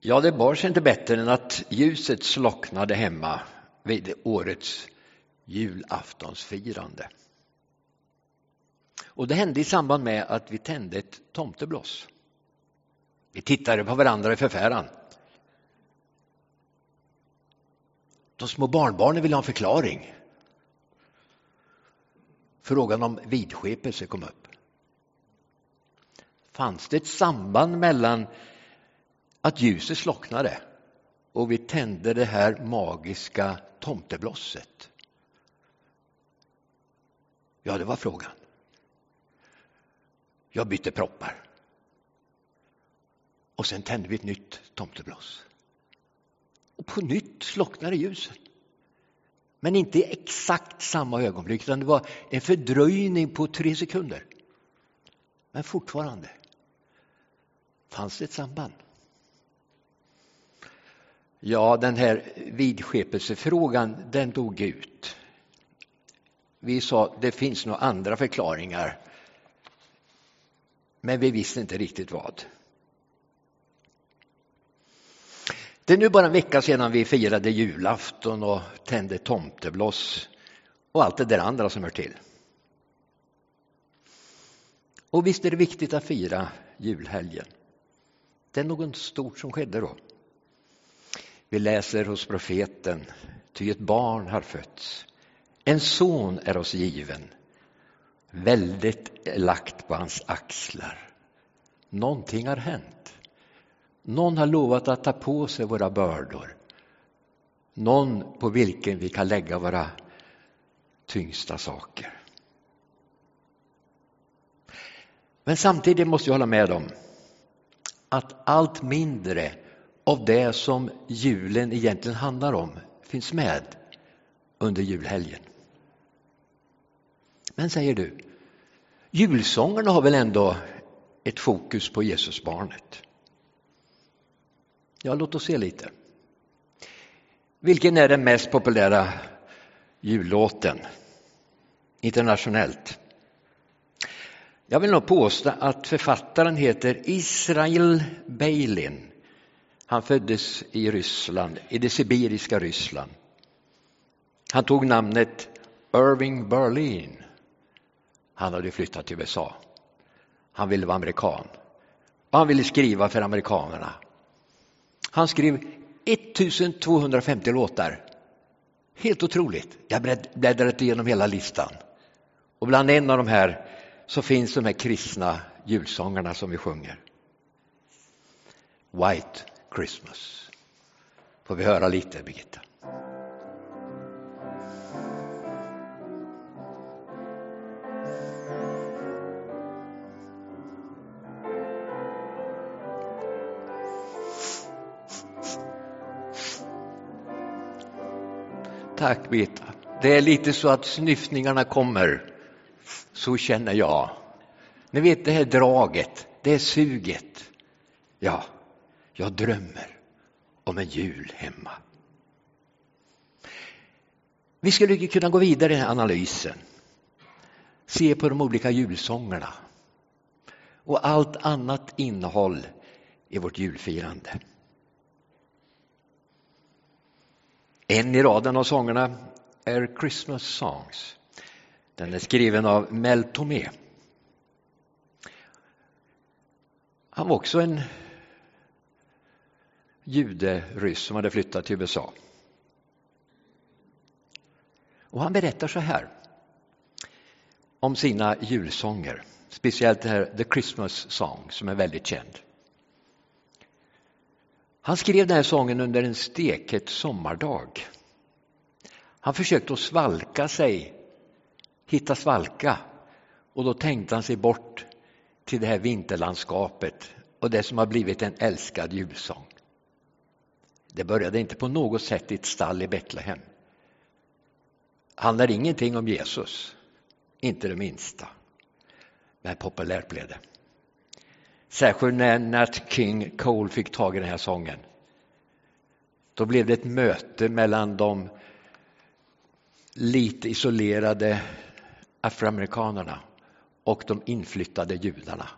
Ja, det bar sig inte bättre än att ljuset slocknade hemma vid årets julaftonsfirande. Och det hände i samband med att vi tände ett tomtebloss. Vi tittade på varandra i förfäran. De små barnbarnen ville ha en förklaring. Frågan om vidskepelse kom upp. Fanns det ett samband mellan att ljuset slocknade och vi tände det här magiska tomteblosset? Ja, det var frågan. Jag bytte proppar. Och sen tände vi ett nytt tomtebloss. Och på nytt slocknade ljuset. Men inte i exakt samma ögonblick, utan det var en fördröjning på tre sekunder. Men fortfarande fanns det ett samband. Ja, den här vidskepelsefrågan, den dog ut. Vi sa det finns nog andra förklaringar, men vi visste inte riktigt vad. Det är nu bara en vecka sedan vi firade julafton och tände tomtebloss och allt det där andra som hör till. Och visst är det viktigt att fira julhelgen. Det är något stort som skedde då. Vi läser hos profeten, ty ett barn har fötts. En son är oss given. Väldigt är lagt på hans axlar. Någonting har hänt. Någon har lovat att ta på sig våra bördor. Någon på vilken vi kan lägga våra tyngsta saker. Men samtidigt måste jag hålla med om att allt mindre av det som julen egentligen handlar om finns med under julhelgen. Men säger du, julsångerna har väl ändå ett fokus på Jesusbarnet? Ja, låt oss se lite. Vilken är den mest populära jullåten internationellt? Jag vill nog påstå att författaren heter Israel Beilin. Han föddes i Ryssland, i det sibiriska Ryssland. Han tog namnet Irving Berlin. Han hade flyttat till USA. Han ville vara amerikan. Och han ville skriva för amerikanerna. Han skrev 1250 låtar. Helt otroligt. Jag bläddrade igenom hela listan. Och bland en av de här så finns de här kristna julsångerna som vi sjunger. White Christmas. Får vi höra lite, Birgitta? Tack Birgitta. Det är lite så att snyftningarna kommer. Så känner jag. Ni vet det här draget, det är suget. Ja, jag drömmer om en jul hemma. Vi skulle kunna gå vidare i analysen. Se på de olika julsångerna och allt annat innehåll i vårt julfirande. En i raden av sångerna är Christmas Songs. Den är skriven av Mel Tomé. Han var också en juderyss som hade flyttat till USA. Och han berättar så här om sina julsånger, speciellt det här The Christmas Song som är väldigt känd. Han skrev den här sången under en stekhet sommardag. Han försökte att svalka sig, hitta svalka och då tänkte han sig bort till det här vinterlandskapet och det som har blivit en älskad julsång. Det började inte på något sätt i ett stall i Betlehem. Handlar ingenting om Jesus, inte det minsta. Men populärt blev det. Särskilt när Nat King Cole fick tag i den här sången. Då blev det ett möte mellan de lite isolerade afroamerikanerna och de inflyttade judarna.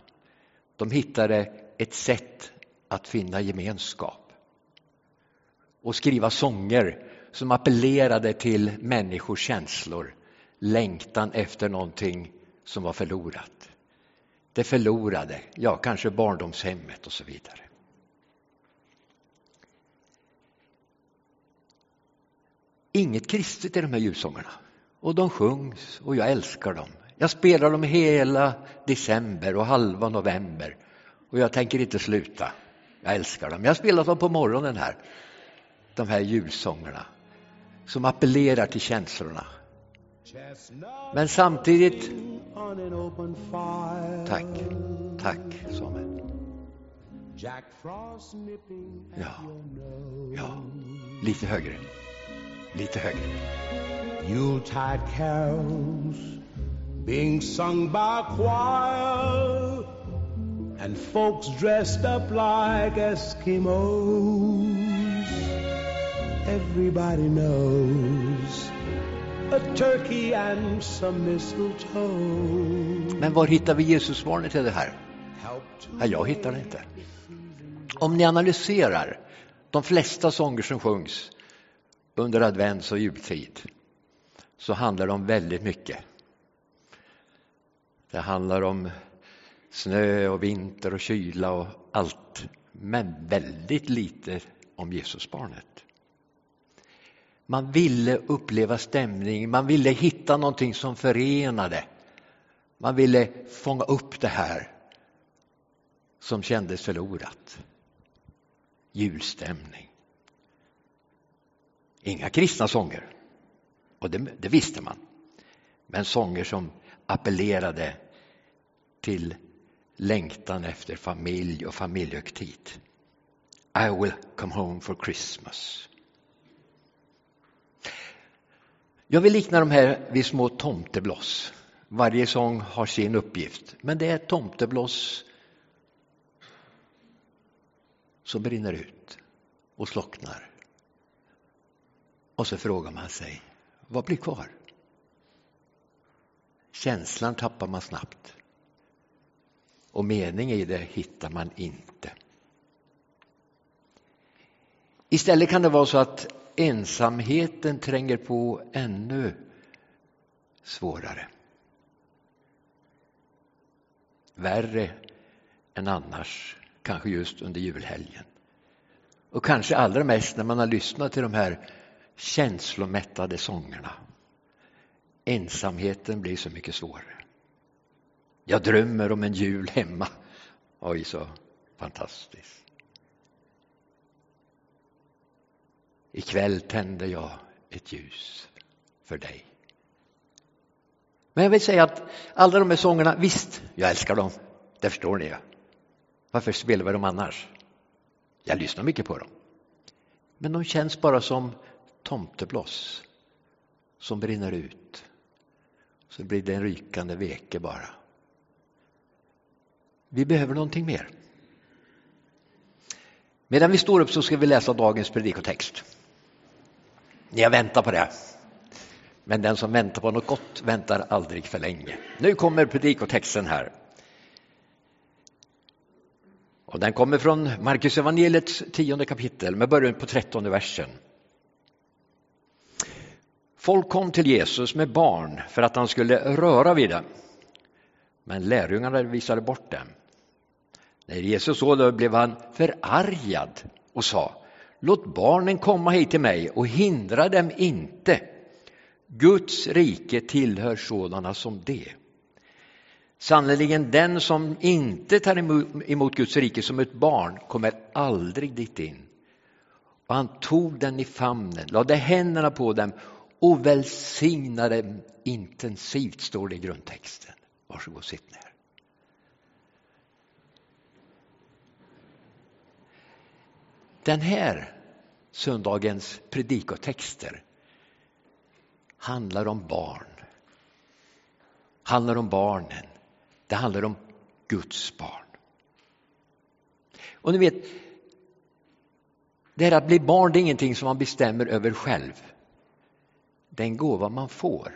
De hittade ett sätt att finna gemenskap och skriva sånger som appellerade till människors känslor, längtan efter någonting som var förlorat. Det förlorade, ja kanske barndomshemmet och så vidare. Inget kristet i de här julsångerna och de sjungs och jag älskar dem. Jag spelar dem hela december och halva november och jag tänker inte sluta. Jag älskar dem. Jag har spelat dem på morgonen här. De här julsångerna som appellerar till känslorna. Men samtidigt... Tack, tack Samuel. Ja, ja, lite högre, lite högre. Yuletide carols being sung by choir and folks dressed up like Eskimos. Everybody knows a turkey and some mistletoe. Men var hittar vi Jesusbarnet i det här? Ja, jag hittar det inte. Om ni analyserar de flesta sånger som sjungs under advents och jultid så handlar det om väldigt mycket. Det handlar om snö och vinter och kyla och allt, men väldigt lite om Jesusbarnet. Man ville uppleva stämning, man ville hitta någonting som förenade. Man ville fånga upp det här som kändes förlorat. Julstämning. Inga kristna sånger, och det, det visste man. Men sånger som appellerade till längtan efter familj och familjehögtid. I will come home for Christmas. Jag vill likna de här vid små tomtebloss. Varje sång har sin uppgift, men det är tomtebloss som brinner ut och slocknar. Och så frågar man sig, vad blir kvar? Känslan tappar man snabbt. Och mening i det hittar man inte. Istället kan det vara så att ensamheten tränger på ännu svårare. Värre än annars, kanske just under julhelgen. Och kanske allra mest när man har lyssnat till de här känslomättade sångerna. Ensamheten blir så mycket svårare. Jag drömmer om en jul hemma. Oj, så fantastiskt. Ikväll tänder jag ett ljus för dig. Men jag vill säga att alla de här sångerna, visst, jag älskar dem. Det förstår ni ju. Varför spelar vi dem annars? Jag lyssnar mycket på dem. Men de känns bara som tomtebloss som brinner ut. Så blir det en rykande veke bara. Vi behöver någonting mer. Medan vi står upp så ska vi läsa dagens predikotext. Jag väntar på det. Men den som väntar på något gott väntar aldrig för länge. Nu kommer predikotexten här. Och den kommer från Markus evangeliets tionde kapitel med början på trettonde versen. Folk kom till Jesus med barn för att han skulle röra vid dem. Men lärjungarna visade bort dem. När Jesus såg det blev han förargad och sa Låt barnen komma hit till mig och hindra dem inte. Guds rike tillhör sådana som det. Sannerligen, den som inte tar emot Guds rike som ett barn kommer aldrig dit in. Och han tog den i famnen, lade händerna på dem och välsignade dem intensivt, står det i grundtexten. Varsågod, sitt ner. Den här söndagens predikotexter handlar om barn. Handlar om barnen. Det handlar om Guds barn. Och ni vet, det här att bli barn det är ingenting som man bestämmer över själv. Det är en gåva man får.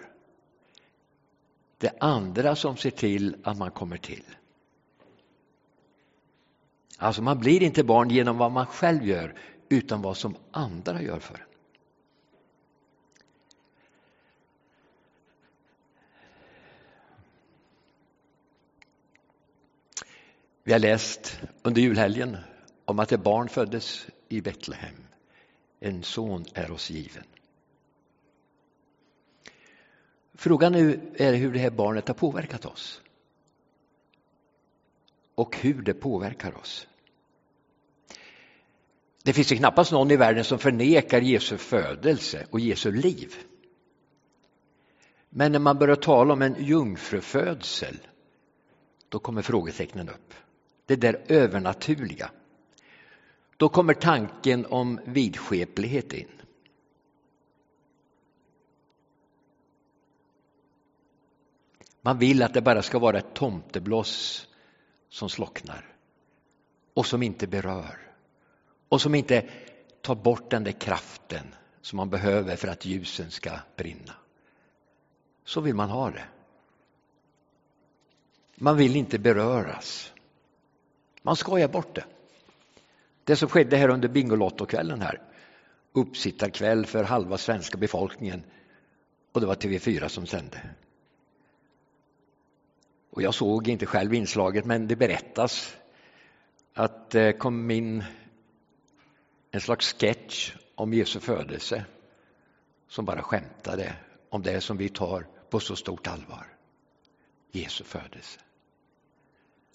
Det är andra som ser till att man kommer till. Alltså man blir inte barn genom vad man själv gör utan vad som andra gör för en. Vi har läst under julhelgen om att ett barn föddes i Betlehem. En son är oss given. Frågan nu är hur det här barnet har påverkat oss. Och hur det påverkar oss. Det finns ju knappast någon i världen som förnekar Jesu födelse och Jesu liv. Men när man börjar tala om en jungfrufödsel, då kommer frågetecknen upp. Det där övernaturliga. Då kommer tanken om vidskeplighet in. Man vill att det bara ska vara ett tomtebloss som slocknar och som inte berör och som inte tar bort den där kraften som man behöver för att ljusen ska brinna. Så vill man ha det. Man vill inte beröras. Man skojar bort det. Det som skedde här under Bingolottokvällen här, uppsittarkväll för halva svenska befolkningen och det var TV4 som sände. Och jag såg inte själv inslaget men det berättas att det kom in en slags sketch om Jesu födelse som bara skämtade om det som vi tar på så stort allvar. Jesu födelse.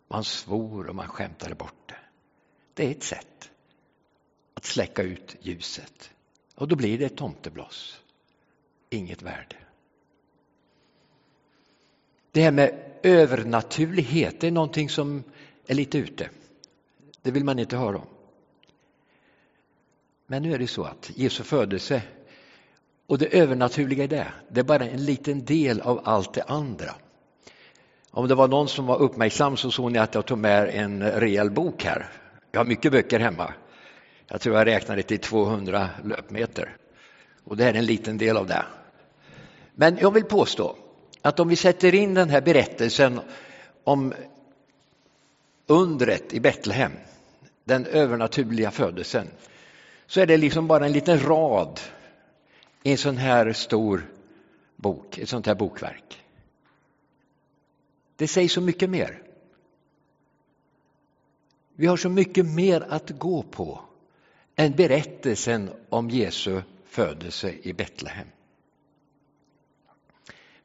Man svor och man skämtade bort det. Det är ett sätt att släcka ut ljuset. Och då blir det ett tomtebloss. Inget värde. Det här med övernaturlighet, det är någonting som är lite ute. Det vill man inte höra om. Men nu är det så att Jesu födelse och det övernaturliga i det, det är bara en liten del av allt det andra. Om det var någon som var uppmärksam så såg ni att jag tog med en rejäl bok här. Jag har mycket böcker hemma. Jag tror jag räknade till 200 löpmeter. Och det här är en liten del av det. Men jag vill påstå att om vi sätter in den här berättelsen om undret i Betlehem, den övernaturliga födelsen, så är det liksom bara en liten rad i en sån här stor bok, ett sånt här bokverk. Det säger så mycket mer. Vi har så mycket mer att gå på än berättelsen om Jesu födelse i Betlehem.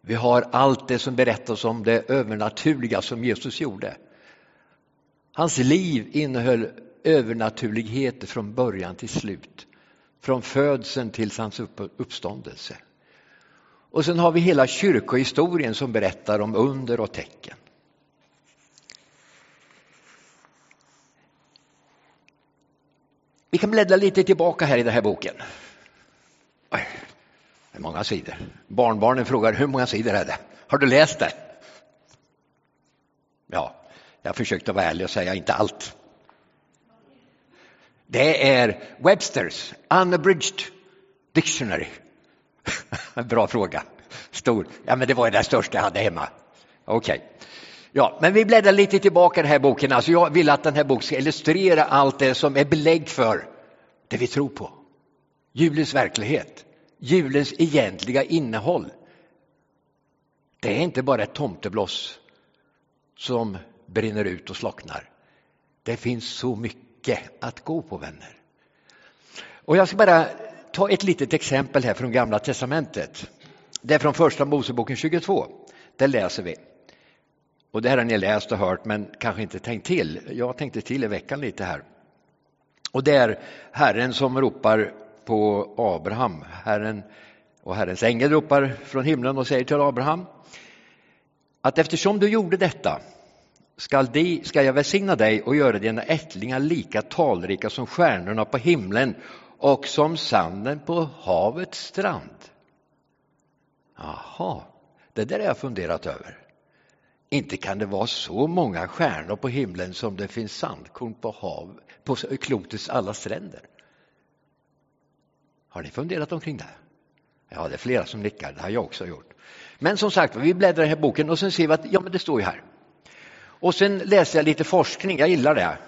Vi har allt det som berättas om det övernaturliga som Jesus gjorde. Hans liv innehöll övernaturligheter från början till slut. Från födseln till hans uppståndelse. Och sen har vi hela kyrkohistorien som berättar om under och tecken. Vi kan bläddra lite tillbaka här i den här boken. Det är många sidor. Barnbarnen frågar hur många sidor är det? Har du läst det? Ja, jag försökte vara ärlig och säga inte allt. Det är Websters Unabridged Dictionary. Bra fråga. Stor. Ja, men det var det största jag hade hemma. Okej. Okay. Ja, men vi bläddrar lite tillbaka i den här boken. Alltså jag vill att den här boken ska illustrera allt det som är belägg för det vi tror på. Julens verklighet, julens egentliga innehåll. Det är inte bara ett tomtebloss som brinner ut och slocknar. Det finns så mycket att gå på vänner. Och jag ska bara ta ett litet exempel här från Gamla Testamentet. Det är från Första Moseboken 22. Där läser vi. Och det här har ni läst och hört men kanske inte tänkt till. Jag tänkte till i veckan lite här. Och det är Herren som ropar på Abraham. Herren och Herrens ängel ropar från himlen och säger till Abraham att eftersom du gjorde detta skall, de, skall jag välsigna dig och göra dina ättlingar lika talrika som stjärnorna på himlen och som sanden på havets strand. Jaha, det där har jag funderat över. Inte kan det vara så många stjärnor på himlen som det finns sandkorn på, hav, på klotets alla stränder. Har ni funderat omkring det? Ja, det är flera som nickar, det har jag också gjort. Men som sagt, vi bläddrar i den här boken och sen ser vi att ja, men det står ju här. Och sen läser jag lite forskning, jag gillar det.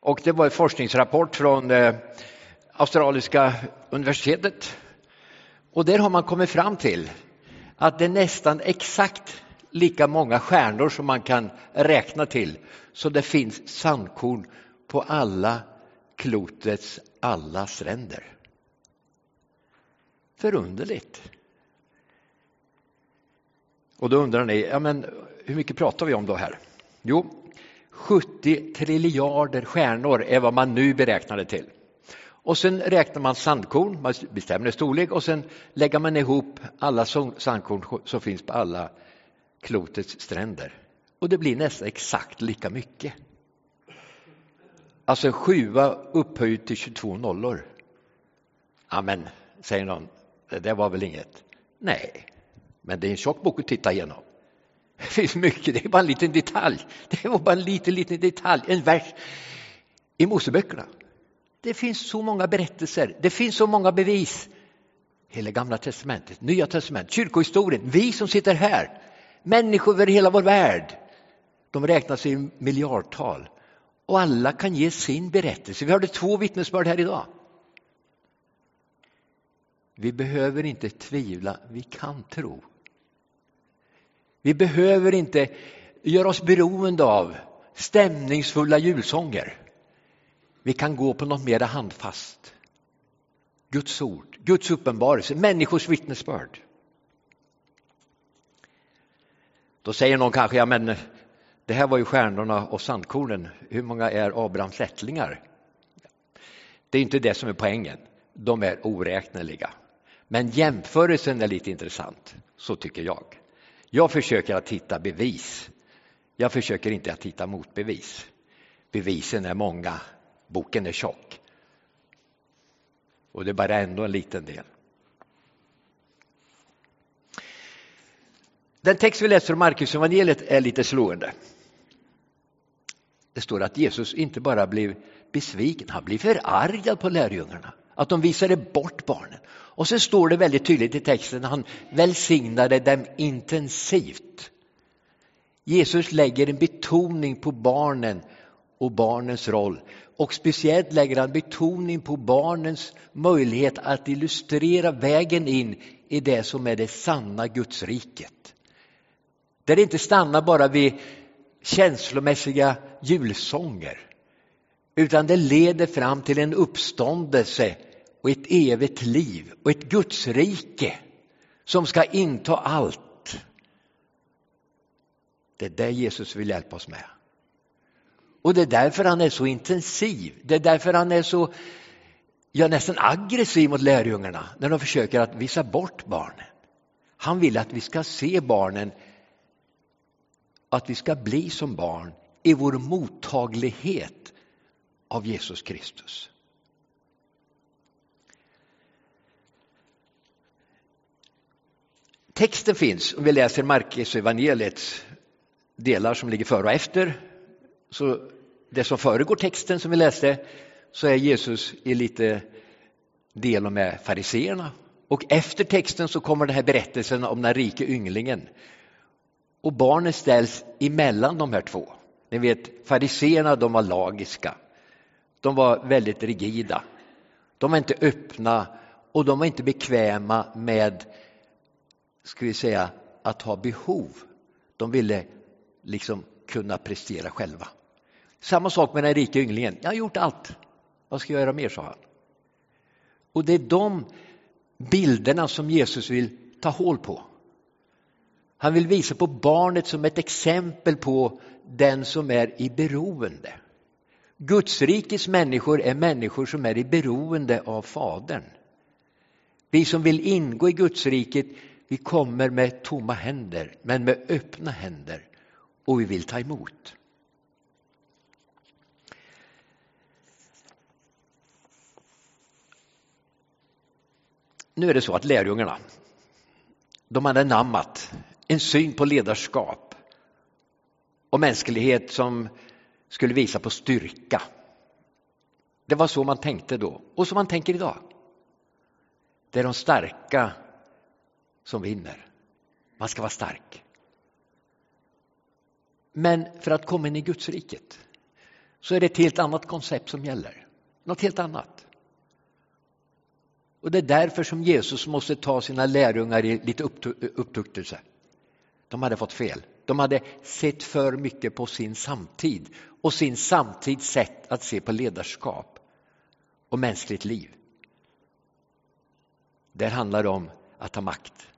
Och det var en forskningsrapport från eh, australiska universitetet. Och där har man kommit fram till att det är nästan exakt lika många stjärnor som man kan räkna till. Så det finns sandkorn på alla klotets alla stränder. Förunderligt. Och då undrar ni, ja men hur mycket pratar vi om då här? Jo, 70 triljarder stjärnor är vad man nu beräknar det till. Och sen räknar man sandkorn, man bestämmer storlek och sen lägger man ihop alla sandkorn som finns på alla klotets stränder. Och det blir nästan exakt lika mycket. Alltså en sjua upphöjd till 22 nollor. Amen, säger någon, Eh, det där var väl inget? Nej, men det är en tjock bok att titta igenom. Det finns mycket, det är bara en liten detalj. Det var bara en liten, liten detalj, en vers i Moseböckerna. Det finns så många berättelser, det finns så många bevis. Hela gamla testamentet, nya testamentet, kyrkohistorien, vi som sitter här, människor över hela vår värld. De räknas i miljardtal och alla kan ge sin berättelse. Vi hörde två vittnesbörd här idag. Vi behöver inte tvivla, vi kan tro. Vi behöver inte göra oss beroende av stämningsfulla julsånger. Vi kan gå på något mer handfast. Guds ord, Guds uppenbarelse, människors vittnesbörd. Då säger någon kanske, ja men det här var ju stjärnorna och sandkornen. Hur många är Abrahams ättlingar? Det är inte det som är poängen. De är oräkneliga. Men jämförelsen är lite intressant, så tycker jag. Jag försöker att hitta bevis. Jag försöker inte att hitta motbevis. Bevisen är många, boken är tjock. Och det är bara ändå en liten del. Den text vi läser om Marcus evangeliet är lite slående. Det står att Jesus inte bara blev besviken, han blev förargad på lärjungarna. Att de visade bort barnen. Och så står det väldigt tydligt i texten, han välsignade dem intensivt. Jesus lägger en betoning på barnen och barnens roll. Och speciellt lägger han betoning på barnens möjlighet att illustrera vägen in i det som är det sanna Gudsriket. Där det inte stannar bara vid känslomässiga julsånger utan det leder fram till en uppståndelse och ett evigt liv och ett Gudsrike som ska inta allt. Det är det Jesus vill hjälpa oss med. Och det är därför han är så intensiv. Det är därför han är så ja, nästan aggressiv mot lärjungarna när de försöker att visa bort barnen. Han vill att vi ska se barnen, att vi ska bli som barn i vår mottaglighet av Jesus Kristus. Texten finns, om vi läser Markus evangeliets delar som ligger före och efter. Så det som föregår texten som vi läste så är Jesus i lite del med fariseerna. Och efter texten så kommer den här berättelsen om den rike ynglingen. Och barnen ställs emellan de här två. Ni vet, fariseerna de var lagiska. De var väldigt rigida. De var inte öppna och de var inte bekväma med, ska vi säga, att ha behov. De ville liksom kunna prestera själva. Samma sak med den rika ynglingen. Jag har gjort allt. Vad ska jag göra mer, sa han. Och det är de bilderna som Jesus vill ta hål på. Han vill visa på barnet som ett exempel på den som är i beroende. Gudsrikets människor är människor som är i beroende av Fadern. Vi som vill ingå i Gudsriket, vi kommer med tomma händer, men med öppna händer och vi vill ta emot. Nu är det så att lärjungarna, de hade namnat en syn på ledarskap och mänsklighet som skulle visa på styrka. Det var så man tänkte då och som man tänker idag. Det är de starka som vinner. Man ska vara stark. Men för att komma in i Gudsriket så är det ett helt annat koncept som gäller. Något helt annat. Och det är därför som Jesus måste ta sina lärjungar i lite upptuktelse. De hade fått fel. De hade sett för mycket på sin samtid och sin samtids sätt att se på ledarskap och mänskligt liv. Där handlar det om att ha makt.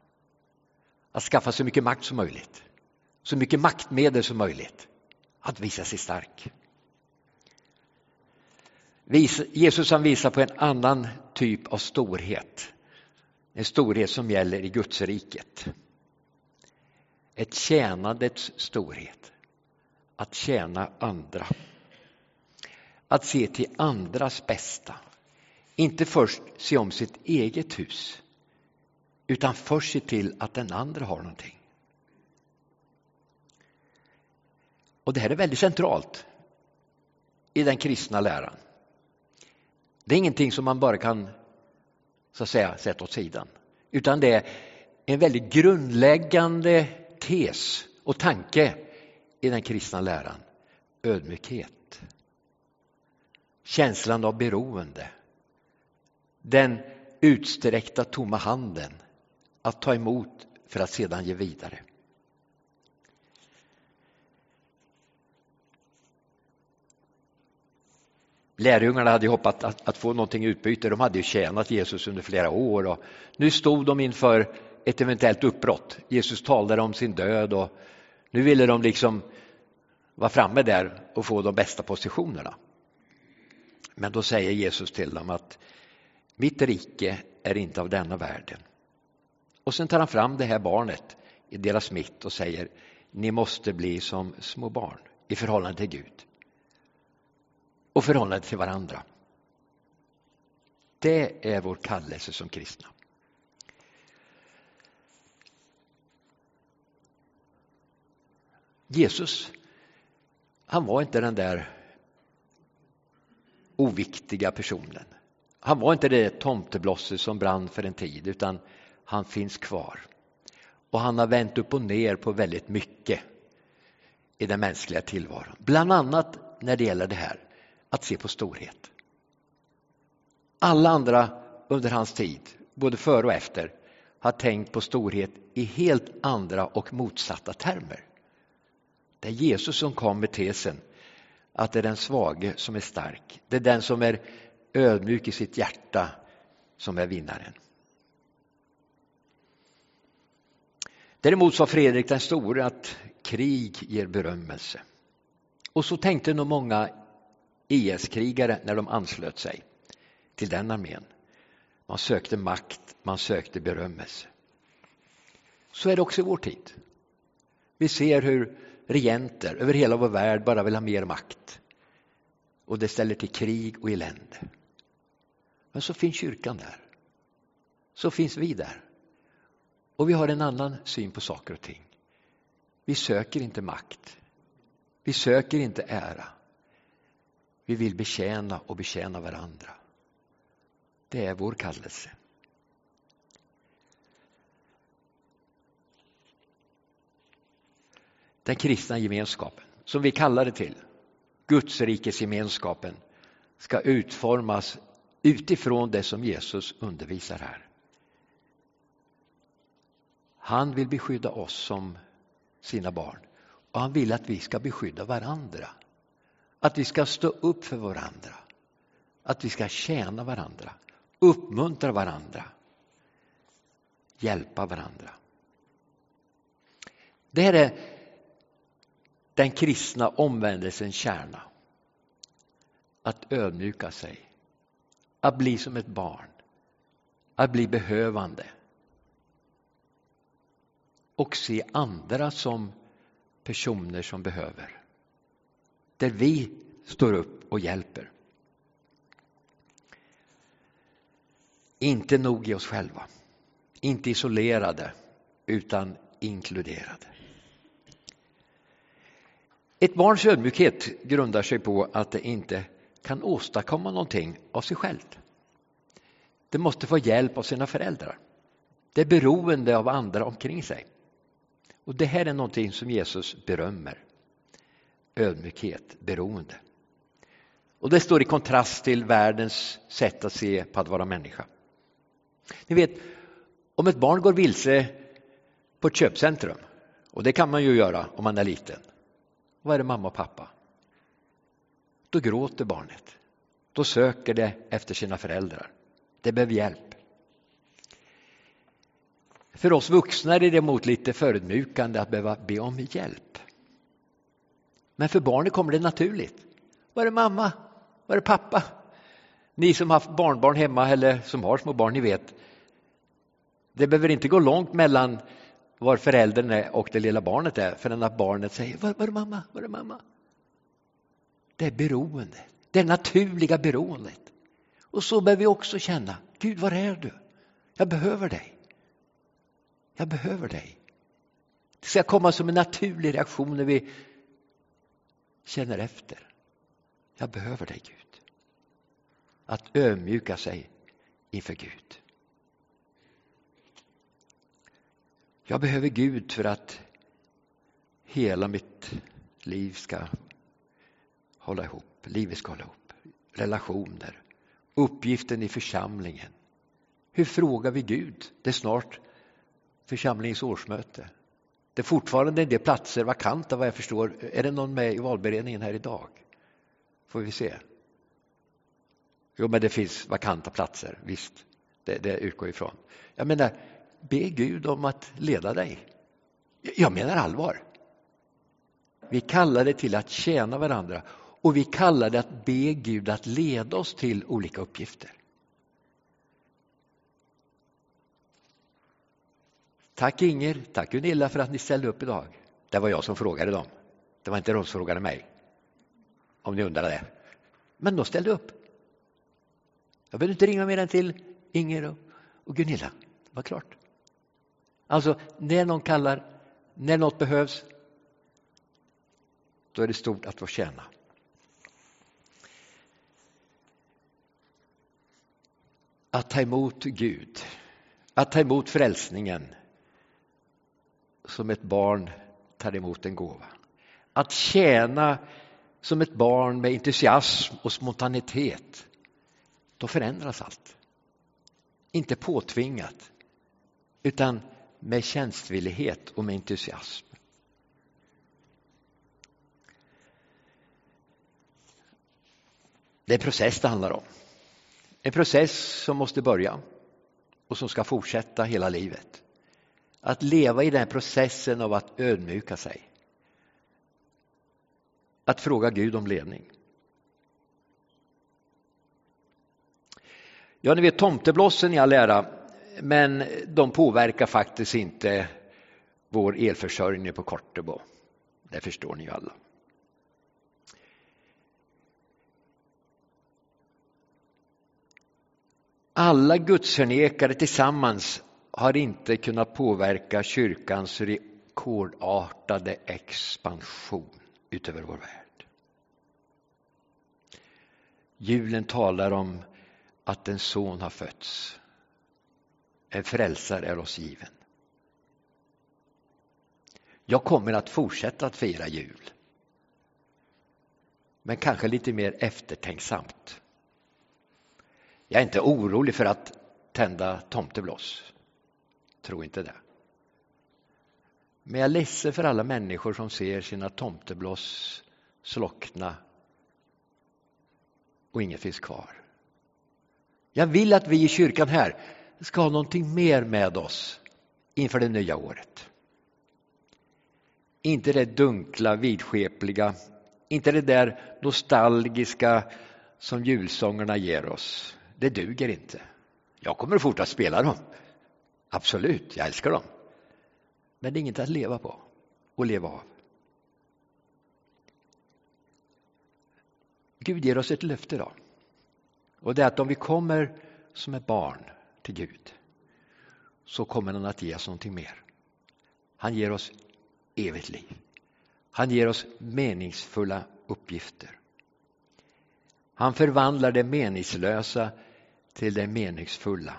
Att skaffa så mycket makt som möjligt. Så mycket maktmedel som möjligt. Att visa sig stark. Jesus han visar på en annan typ av storhet. En storhet som gäller i Guds riket. Ett tjänandets storhet. Att tjäna andra. Att se till andras bästa. Inte först se om sitt eget hus utan först se till att den andra har någonting. Och det här är väldigt centralt i den kristna läran. Det är ingenting som man bara kan så att säga sätta åt sidan, utan det är en väldigt grundläggande tes och tanke i den kristna läran. Ödmjukhet. Känslan av beroende. Den utsträckta tomma handen att ta emot för att sedan ge vidare. Lärjungarna hade hoppats att, att, få någonting i utbyte. De hade ju tjänat Jesus under flera år och nu stod de inför ett eventuellt uppbrott. Jesus talade om sin död och nu ville de liksom vara framme där och få de bästa positionerna. Men då säger Jesus till dem att mitt rike är inte av denna världen. Och sen tar han fram det här barnet i deras mitt och säger ni måste bli som små barn i förhållande till Gud och förhållande till varandra. Det är vår kallelse som kristna. Jesus, han var inte den där oviktiga personen. Han var inte det tomteblosse som brann för en tid, utan han finns kvar. Och han har vänt upp och ner på väldigt mycket i den mänskliga tillvaron. Bland annat när det gäller det här att se på storhet. Alla andra under hans tid, både före och efter, har tänkt på storhet i helt andra och motsatta termer. Det är Jesus som kom med tesen att det är den svage som är stark. Det är den som är ödmjuk i sitt hjärta som är vinnaren. Däremot sa Fredrik den store att krig ger berömmelse. Och så tänkte nog många e IS-krigare när de anslöt sig till den armén. Man sökte makt, man sökte berömmelse. Så är det också i vår tid. Vi ser hur regenter över hela vår värld bara vill ha mer makt. Och det ställer till krig och elände. Men så finns kyrkan där. Så finns vi där. Och vi har en annan syn på saker och ting. Vi söker inte makt. Vi söker inte ära. Vi vill betjäna och betjäna varandra. Det är vår kallelse. Den kristna gemenskapen, som vi kallar det till, Guds rikes gemenskapen, ska utformas utifrån det som Jesus undervisar här. Han vill beskydda oss som sina barn och han vill att vi ska beskydda varandra. Att vi ska stå upp för varandra. Att vi ska tjäna varandra, uppmuntra varandra, hjälpa varandra. Det här är den kristna omvändelsens kärna. Att ödmjuka sig, att bli som ett barn, att bli behövande och se andra som personer som behöver. Där vi står upp och hjälper. Inte nog i oss själva, inte isolerade utan inkluderade. Ett barns ödmjukhet grundar sig på att det inte kan åstadkomma någonting av sig självt. Det måste få hjälp av sina föräldrar. Det är beroende av andra omkring sig. Och Det här är någonting som Jesus berömmer. Ödmjukhet, beroende. Och det står i kontrast till världens sätt att se på att vara människa. Ni vet, om ett barn går vilse på ett köpcentrum, och det kan man ju göra om man är liten. Vad är det mamma och pappa? Då gråter barnet. Då söker det efter sina föräldrar. Det behöver hjälp. För oss vuxna är det däremot lite förödmjukande att behöva be om hjälp. Men för barnet kommer det naturligt. Var är mamma? Var är pappa? Ni som haft barnbarn hemma eller som har små barn, ni vet. Det behöver inte gå långt mellan var föräldern är och det lilla barnet är förrän att barnet säger var, var är mamma? Var är mamma? Det är beroende. Det är naturliga beroendet. Och så behöver vi också känna, Gud var är du? Jag behöver dig. Jag behöver dig. Det ska komma som en naturlig reaktion när vi känner efter. Jag behöver dig Gud. Att ödmjuka sig inför Gud. Jag behöver Gud för att hela mitt liv ska hålla ihop. Livet ska hålla ihop. Relationer, uppgiften i församlingen. Hur frågar vi Gud? Det är snart församlingens årsmöte. Det är fortfarande en del platser vakanta vad jag förstår. Är det någon med i valberedningen här idag? Får vi se. Jo, men det finns vakanta platser, visst. Det, det utgår ifrån. Jag menar, be Gud om att leda dig. Jag menar allvar. Vi kallar det till att tjäna varandra och vi kallar det att be Gud att leda oss till olika uppgifter. Tack Inger, tack Gunilla för att ni ställde upp idag. Det var jag som frågade dem. Det var inte de som frågade mig. Om ni undrar det. Men de ställde upp. Jag behöver inte ringa mer än till Inger och Gunilla. Det var klart. Alltså, när någon kallar, när något behövs, då är det stort att få tjäna. Att ta emot Gud, att ta emot frälsningen som ett barn tar emot en gåva. Att tjäna som ett barn med entusiasm och spontanitet, då förändras allt. Inte påtvingat, utan med tjänstvillighet och med entusiasm. Det är en process det handlar om. En process som måste börja och som ska fortsätta hela livet. Att leva i den här processen av att ödmjuka sig. Att fråga Gud om ledning. Ja, ni vet tomteblossen i all ära, men de påverkar faktiskt inte vår elförsörjning på Kortebo. Det förstår ni ju alla. Alla gudsförnekare tillsammans har inte kunnat påverka kyrkans rekordartade expansion utöver vår värld. Julen talar om att en son har fötts. En frälsare är oss given. Jag kommer att fortsätta att fira jul. Men kanske lite mer eftertänksamt. Jag är inte orolig för att tända tomtebloss. Tro inte det. Men jag är ledsen för alla människor som ser sina tomtebloss slockna och inget finns kvar. Jag vill att vi i kyrkan här ska ha någonting mer med oss inför det nya året. Inte det dunkla, vidskepliga, inte det där nostalgiska som julsångerna ger oss. Det duger inte. Jag kommer att fortsätta spela dem. Absolut, jag älskar dem. Men det är inget att leva på och leva av. Gud ger oss ett löfte idag, Och det är att om vi kommer som ett barn till Gud så kommer han att ge oss någonting mer. Han ger oss evigt liv. Han ger oss meningsfulla uppgifter. Han förvandlar det meningslösa till det meningsfulla.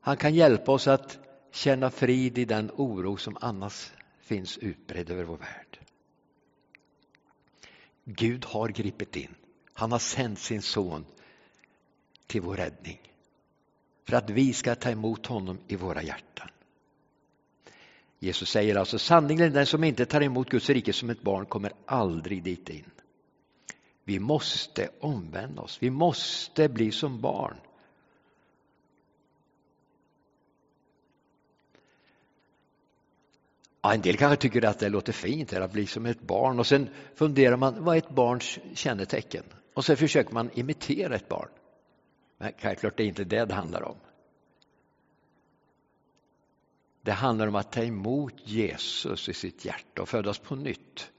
Han kan hjälpa oss att känna frid i den oro som annars finns utbredd över vår värld. Gud har gripit in. Han har sänt sin son till vår räddning. För att vi ska ta emot honom i våra hjärtan. Jesus säger alltså sanningen, den som inte tar emot Guds rike som ett barn kommer aldrig dit in. Vi måste omvända oss, vi måste bli som barn. Ja, en del kanske tycker att det låter fint att bli som ett barn och sen funderar man vad är ett barns kännetecken? Och så försöker man imitera ett barn. Men självklart det är inte det det handlar om. Det handlar om att ta emot Jesus i sitt hjärta och födas på nytt.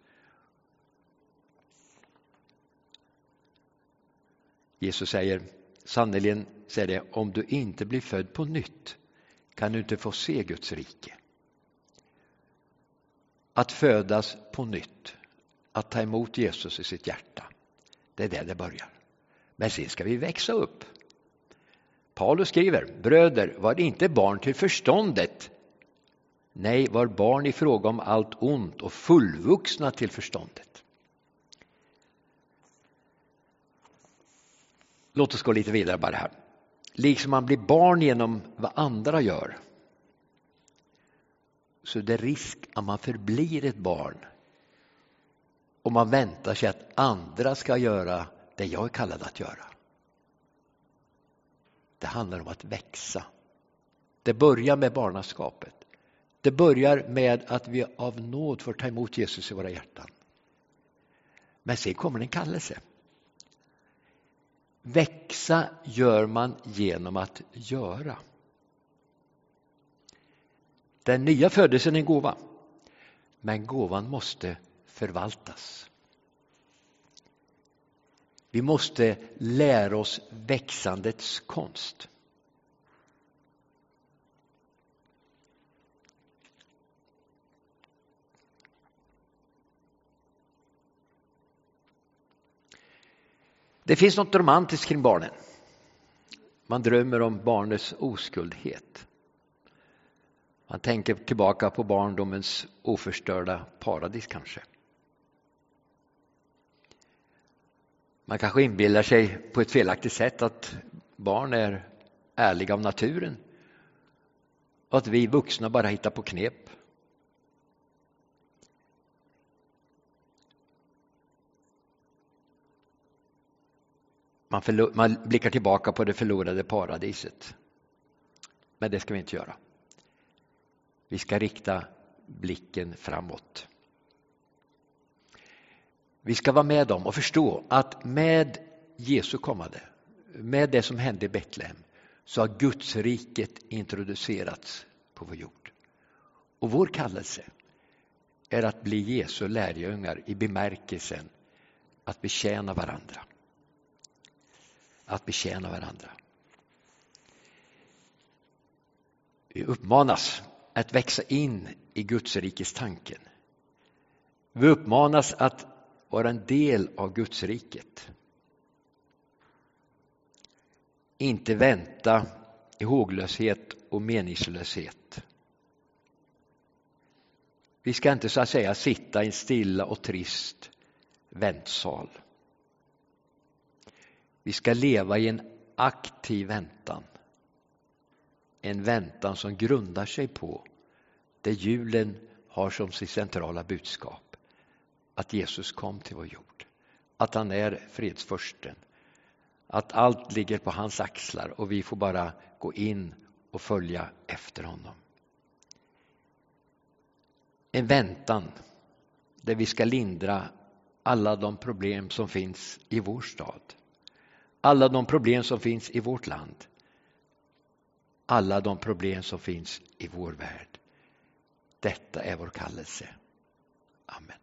Jesus säger sannerligen, säger det, om du inte blir född på nytt kan du inte få se Guds rike. Att födas på nytt, att ta emot Jesus i sitt hjärta, det är där det börjar. Men sen ska vi växa upp. Paulus skriver, bröder, var inte barn till förståndet. Nej, var barn i fråga om allt ont och fullvuxna till förståndet. Låt oss gå lite vidare bara här. Liksom man blir barn genom vad andra gör så är det risk att man förblir ett barn om man väntar sig att andra ska göra det jag är kallad att göra. Det handlar om att växa. Det börjar med barnaskapet. Det börjar med att vi av nåd får ta emot Jesus i våra hjärtan. Men sen kommer en kallelse. Växa gör man genom att göra. Den nya födelsen är en gåva, men gåvan måste förvaltas. Vi måste lära oss växandets konst. Det finns något romantiskt kring barnen. Man drömmer om barnets oskuldhet. Man tänker tillbaka på barndomens oförstörda paradis kanske. Man kanske inbillar sig på ett felaktigt sätt att barn är ärliga av naturen och att vi vuxna bara hittar på knep. Man, man blickar tillbaka på det förlorade paradiset. Men det ska vi inte göra. Vi ska rikta blicken framåt. Vi ska vara med dem och förstå att med Jesu kommande, med det som hände i Betlehem, så har Guds riket introducerats på vår jord. Och vår kallelse är att bli Jesu lärjungar i bemärkelsen att betjäna varandra. Att betjäna varandra. Vi uppmanas att växa in i Guds rikes tanken. Vi uppmanas att vara en del av Guds riket. Inte vänta i håglöshet och meningslöshet. Vi ska inte så att säga sitta i en stilla och trist väntsal. Vi ska leva i en aktiv väntan. En väntan som grundar sig på det julen har som sitt centrala budskap. Att Jesus kom till vår jord. Att han är fredsförsten. Att allt ligger på hans axlar och vi får bara gå in och följa efter honom. En väntan där vi ska lindra alla de problem som finns i vår stad. Alla de problem som finns i vårt land alla de problem som finns i vår värld. Detta är vår kallelse. Amen.